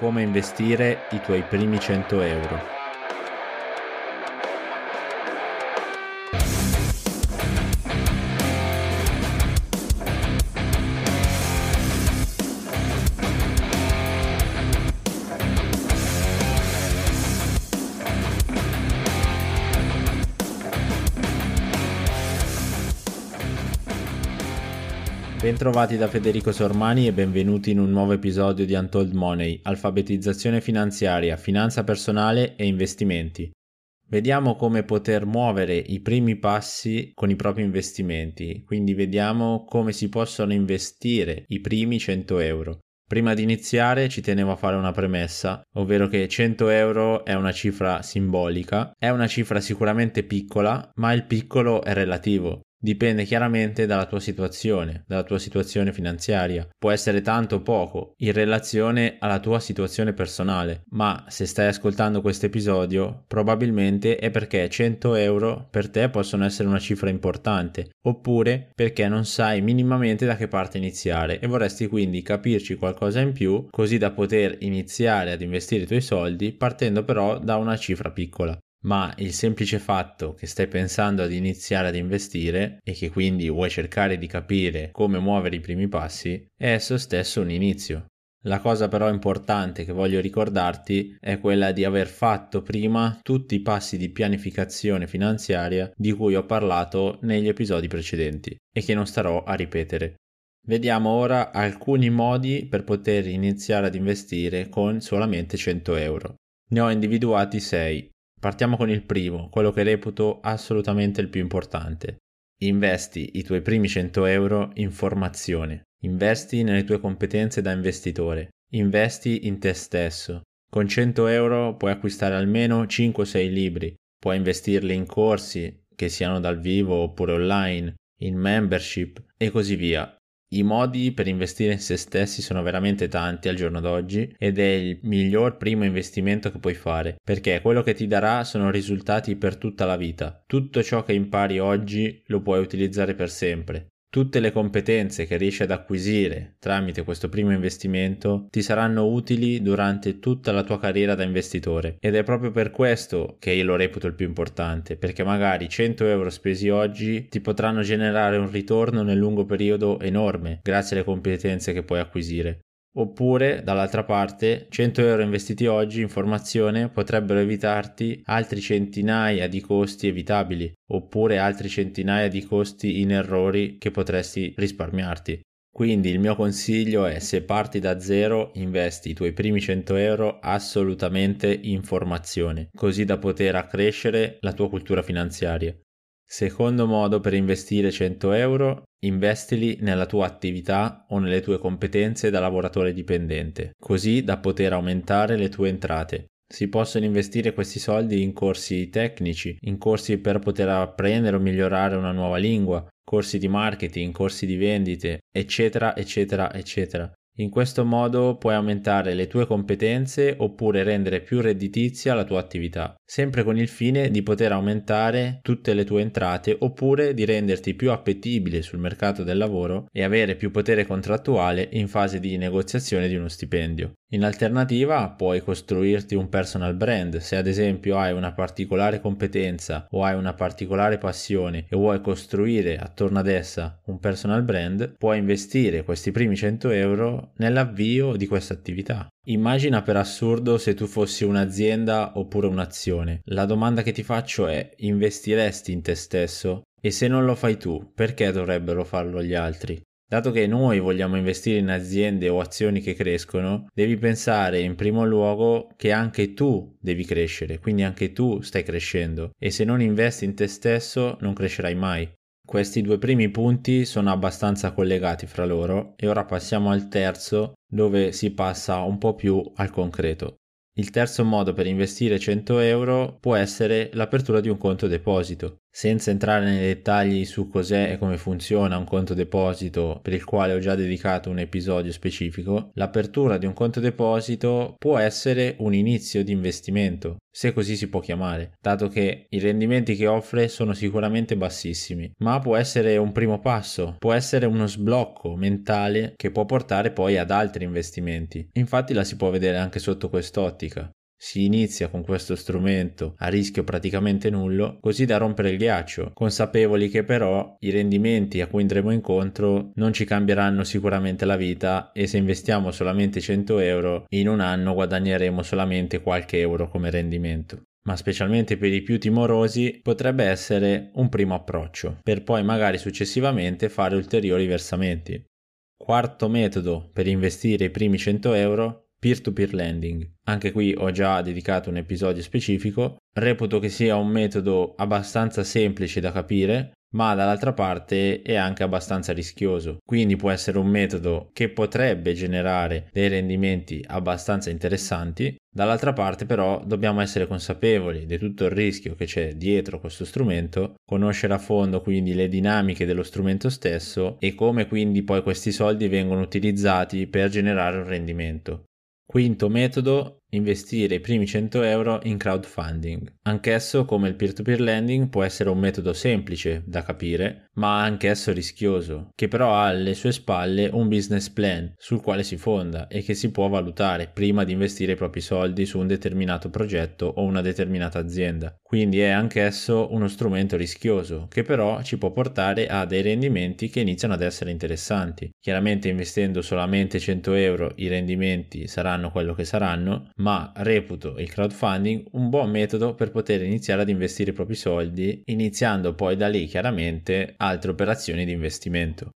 Come investire i tuoi primi 100 euro. Bentrovati da Federico Sormani e benvenuti in un nuovo episodio di Untold Money, alfabetizzazione finanziaria, finanza personale e investimenti. Vediamo come poter muovere i primi passi con i propri investimenti, quindi vediamo come si possono investire i primi 100 euro. Prima di iniziare ci tenevo a fare una premessa, ovvero che 100 euro è una cifra simbolica, è una cifra sicuramente piccola, ma il piccolo è relativo. Dipende chiaramente dalla tua situazione, dalla tua situazione finanziaria. Può essere tanto o poco in relazione alla tua situazione personale, ma se stai ascoltando questo episodio probabilmente è perché 100 euro per te possono essere una cifra importante, oppure perché non sai minimamente da che parte iniziare. E vorresti quindi capirci qualcosa in più così da poter iniziare ad investire i tuoi soldi partendo però da una cifra piccola ma il semplice fatto che stai pensando ad iniziare ad investire e che quindi vuoi cercare di capire come muovere i primi passi è esso stesso un inizio. La cosa però importante che voglio ricordarti è quella di aver fatto prima tutti i passi di pianificazione finanziaria di cui ho parlato negli episodi precedenti e che non starò a ripetere. Vediamo ora alcuni modi per poter iniziare ad investire con solamente 100 euro. Ne ho individuati 6 Partiamo con il primo, quello che reputo assolutamente il più importante. Investi i tuoi primi 100 euro in formazione. Investi nelle tue competenze da investitore. Investi in te stesso. Con 100 euro puoi acquistare almeno 5-6 libri. Puoi investirli in corsi, che siano dal vivo oppure online, in membership e così via. I modi per investire in se stessi sono veramente tanti al giorno d'oggi ed è il miglior primo investimento che puoi fare perché quello che ti darà sono risultati per tutta la vita. Tutto ciò che impari oggi lo puoi utilizzare per sempre. Tutte le competenze che riesci ad acquisire tramite questo primo investimento ti saranno utili durante tutta la tua carriera da investitore ed è proprio per questo che io lo reputo il più importante perché magari 100 euro spesi oggi ti potranno generare un ritorno nel lungo periodo enorme grazie alle competenze che puoi acquisire. Oppure, dall'altra parte, 100 euro investiti oggi in formazione potrebbero evitarti altri centinaia di costi evitabili, oppure altri centinaia di costi in errori che potresti risparmiarti. Quindi il mio consiglio è se parti da zero investi i tuoi primi 100 euro assolutamente in formazione, così da poter accrescere la tua cultura finanziaria. Secondo modo per investire 100 euro, investili nella tua attività o nelle tue competenze da lavoratore dipendente, così da poter aumentare le tue entrate. Si possono investire questi soldi in corsi tecnici, in corsi per poter apprendere o migliorare una nuova lingua, corsi di marketing, corsi di vendite, eccetera, eccetera, eccetera. In questo modo puoi aumentare le tue competenze oppure rendere più redditizia la tua attività, sempre con il fine di poter aumentare tutte le tue entrate oppure di renderti più appetibile sul mercato del lavoro e avere più potere contrattuale in fase di negoziazione di uno stipendio. In alternativa puoi costruirti un personal brand, se ad esempio hai una particolare competenza o hai una particolare passione e vuoi costruire attorno ad essa un personal brand, puoi investire questi primi 100 euro nell'avvio di questa attività. Immagina per assurdo se tu fossi un'azienda oppure un'azione. La domanda che ti faccio è investiresti in te stesso? E se non lo fai tu, perché dovrebbero farlo gli altri? Dato che noi vogliamo investire in aziende o azioni che crescono, devi pensare in primo luogo che anche tu devi crescere, quindi anche tu stai crescendo e se non investi in te stesso non crescerai mai. Questi due primi punti sono abbastanza collegati fra loro e ora passiamo al terzo dove si passa un po' più al concreto. Il terzo modo per investire 100 euro può essere l'apertura di un conto deposito. Senza entrare nei dettagli su cos'è e come funziona un conto deposito per il quale ho già dedicato un episodio specifico, l'apertura di un conto deposito può essere un inizio di investimento, se così si può chiamare, dato che i rendimenti che offre sono sicuramente bassissimi, ma può essere un primo passo, può essere uno sblocco mentale che può portare poi ad altri investimenti. Infatti la si può vedere anche sotto quest'ottica si inizia con questo strumento a rischio praticamente nullo, così da rompere il ghiaccio, consapevoli che però i rendimenti a cui andremo incontro non ci cambieranno sicuramente la vita e se investiamo solamente 100 euro in un anno guadagneremo solamente qualche euro come rendimento ma specialmente per i più timorosi potrebbe essere un primo approccio, per poi magari successivamente fare ulteriori versamenti. Quarto metodo per investire i primi 100 euro peer-to-peer lending. Anche qui ho già dedicato un episodio specifico. Reputo che sia un metodo abbastanza semplice da capire, ma dall'altra parte è anche abbastanza rischioso. Quindi può essere un metodo che potrebbe generare dei rendimenti abbastanza interessanti. Dall'altra parte però dobbiamo essere consapevoli di tutto il rischio che c'è dietro questo strumento, conoscere a fondo quindi le dinamiche dello strumento stesso e come quindi poi questi soldi vengono utilizzati per generare un rendimento. Quinto metodo investire i primi 100 euro in crowdfunding. Anch'esso, come il peer-to-peer lending, può essere un metodo semplice da capire, ma anch'esso rischioso, che però ha alle sue spalle un business plan sul quale si fonda e che si può valutare prima di investire i propri soldi su un determinato progetto o una determinata azienda. Quindi è anch'esso uno strumento rischioso, che però ci può portare a dei rendimenti che iniziano ad essere interessanti. Chiaramente investendo solamente 100 euro i rendimenti saranno quello che saranno, ma reputo il crowdfunding un buon metodo per poter iniziare ad investire i propri soldi, iniziando poi da lì chiaramente altre operazioni di investimento.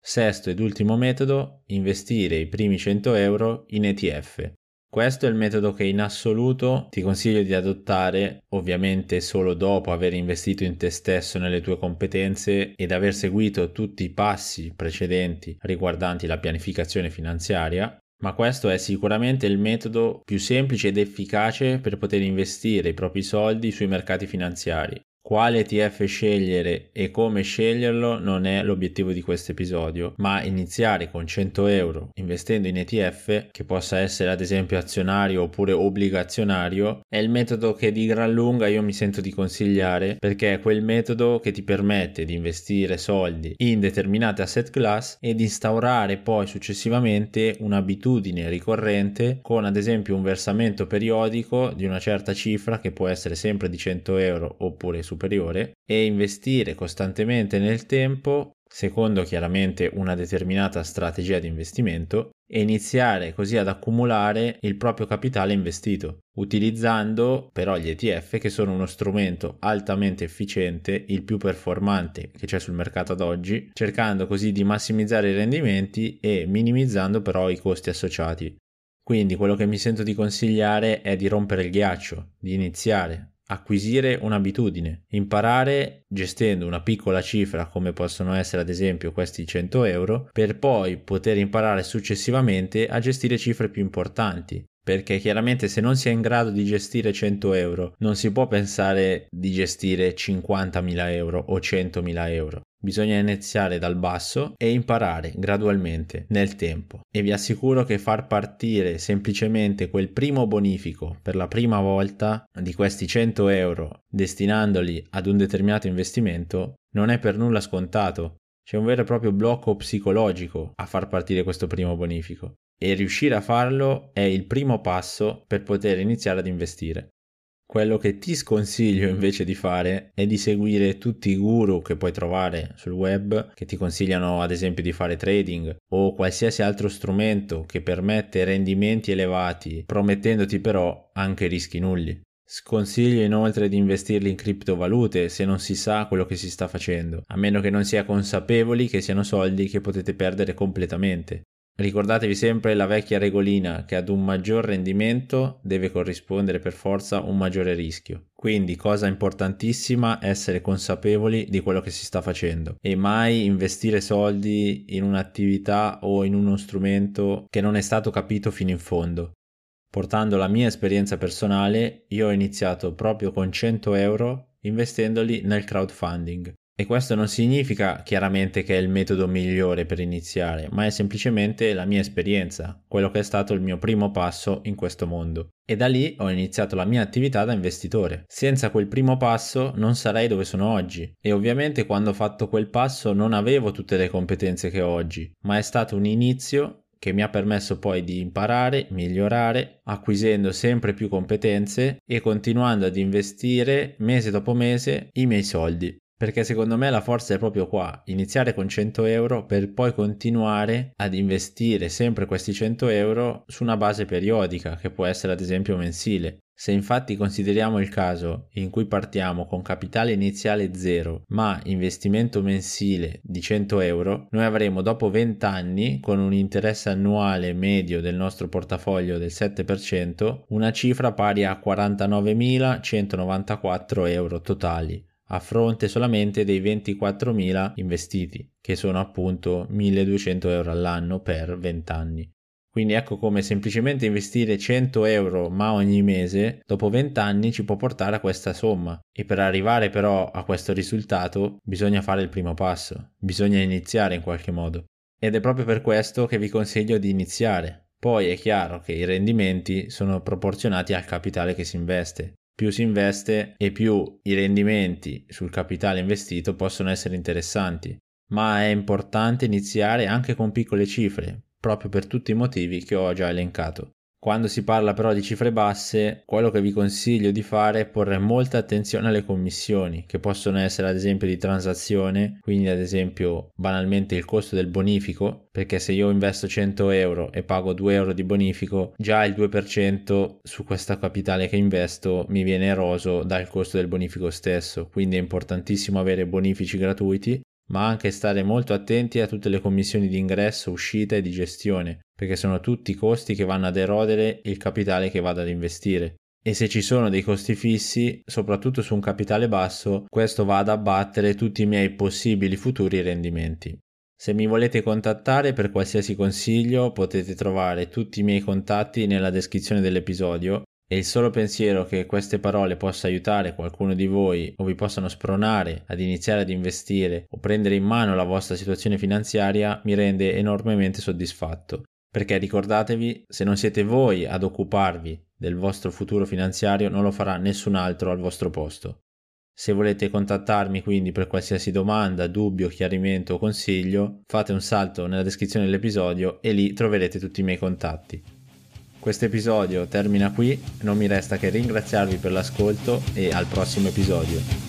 Sesto ed ultimo metodo, investire i primi 100 euro in ETF. Questo è il metodo che in assoluto ti consiglio di adottare, ovviamente solo dopo aver investito in te stesso nelle tue competenze ed aver seguito tutti i passi precedenti riguardanti la pianificazione finanziaria, ma questo è sicuramente il metodo più semplice ed efficace per poter investire i propri soldi sui mercati finanziari. Quale ETF scegliere e come sceglierlo non è l'obiettivo di questo episodio, ma iniziare con 100 euro investendo in ETF, che possa essere ad esempio azionario oppure obbligazionario, è il metodo che di gran lunga io mi sento di consigliare perché è quel metodo che ti permette di investire soldi in determinate asset class ed instaurare poi successivamente un'abitudine ricorrente con ad esempio un versamento periodico di una certa cifra che può essere sempre di 100 euro oppure su superiore e investire costantemente nel tempo secondo chiaramente una determinata strategia di investimento e iniziare così ad accumulare il proprio capitale investito, utilizzando però gli ETF che sono uno strumento altamente efficiente, il più performante che c'è sul mercato ad oggi, cercando così di massimizzare i rendimenti e minimizzando però i costi associati. Quindi quello che mi sento di consigliare è di rompere il ghiaccio, di iniziare, acquisire un'abitudine, imparare gestendo una piccola cifra come possono essere ad esempio questi 100 euro, per poi poter imparare successivamente a gestire cifre più importanti. Perché chiaramente se non si è in grado di gestire 100 euro, non si può pensare di gestire 50.000 euro o 100.000 euro. Bisogna iniziare dal basso e imparare gradualmente nel tempo e vi assicuro che far partire semplicemente quel primo bonifico per la prima volta di questi 100 euro destinandoli ad un determinato investimento non è per nulla scontato. C'è un vero e proprio blocco psicologico a far partire questo primo bonifico. e riuscire a farlo è il primo passo per poter iniziare ad investire. Quello che ti sconsiglio invece di fare è di seguire tutti i guru che puoi trovare sul web che ti consigliano ad esempio di fare trading o qualsiasi altro strumento che permette rendimenti elevati promettendoti però anche rischi nulli. Sconsiglio inoltre di investirli in criptovalute se non si sa quello che si sta facendo, a meno che non sia consapevoli che siano soldi che potete perdere completamente. Ricordatevi sempre la vecchia regolina che ad un maggior rendimento deve corrispondere per forza un maggiore rischio. Quindi, cosa importantissima, essere consapevoli di quello che si sta facendo e mai investire soldi in un'attività o in uno strumento che non è stato capito fino in fondo. Portando la mia esperienza personale, io ho iniziato proprio con 100 euro investendoli nel crowdfunding. E questo non significa chiaramente che è il metodo migliore per iniziare, ma è semplicemente la mia esperienza, quello che è stato il mio primo passo in questo mondo. E da lì ho iniziato la mia attività da investitore. Senza quel primo passo non sarei dove sono oggi. E ovviamente quando ho fatto quel passo non avevo tutte le competenze che ho oggi, ma è stato un inizio che mi ha permesso poi di imparare, migliorare, acquisendo sempre più competenze e continuando ad investire mese dopo mese i miei soldi. Perché secondo me la forza è proprio qua, iniziare con 100 euro per poi continuare ad investire sempre questi 100 euro su una base periodica, che può essere ad esempio mensile. Se infatti consideriamo il caso in cui partiamo con capitale iniziale zero ma investimento mensile di 100 euro, noi avremo dopo 20 anni, con un interesse annuale medio del nostro portafoglio del 7%, una cifra pari a 49.194 euro totali a fronte solamente dei 24.000 investiti, che sono appunto 1.200 euro all'anno per 20 anni. Quindi ecco come semplicemente investire 100 euro ma ogni mese dopo 20 anni ci può portare a questa somma e per arrivare però a questo risultato bisogna fare il primo passo, bisogna iniziare in qualche modo. Ed è proprio per questo che vi consiglio di iniziare. Poi è chiaro che i rendimenti sono proporzionati al capitale che si investe più si investe e più i rendimenti sul capitale investito possono essere interessanti. Ma è importante iniziare anche con piccole cifre, proprio per tutti i motivi che ho già elencato. Quando si parla però di cifre basse, quello che vi consiglio di fare è porre molta attenzione alle commissioni, che possono essere ad esempio di transazione, quindi ad esempio banalmente il costo del bonifico, perché se io investo 100 euro e pago 2 euro di bonifico, già il 2% su questa capitale che investo mi viene eroso dal costo del bonifico stesso, quindi è importantissimo avere bonifici gratuiti ma anche stare molto attenti a tutte le commissioni di ingresso, uscita e di gestione, perché sono tutti costi che vanno ad erodere il capitale che vado ad investire. E se ci sono dei costi fissi, soprattutto su un capitale basso, questo va ad abbattere tutti i miei possibili futuri rendimenti. Se mi volete contattare per qualsiasi consiglio potete trovare tutti i miei contatti nella descrizione dell'episodio e il solo pensiero che queste parole possa aiutare qualcuno di voi o vi possano spronare ad iniziare ad investire o prendere in mano la vostra situazione finanziaria mi rende enormemente soddisfatto. Perché ricordatevi, se non siete voi ad occuparvi del vostro futuro finanziario, non lo farà nessun altro al vostro posto. Se volete contattarmi quindi per qualsiasi domanda, dubbio, chiarimento o consiglio, fate un salto nella descrizione dell'episodio e lì troverete tutti i miei contatti. Questo episodio termina qui, non mi resta che ringraziarvi per l'ascolto e al prossimo episodio.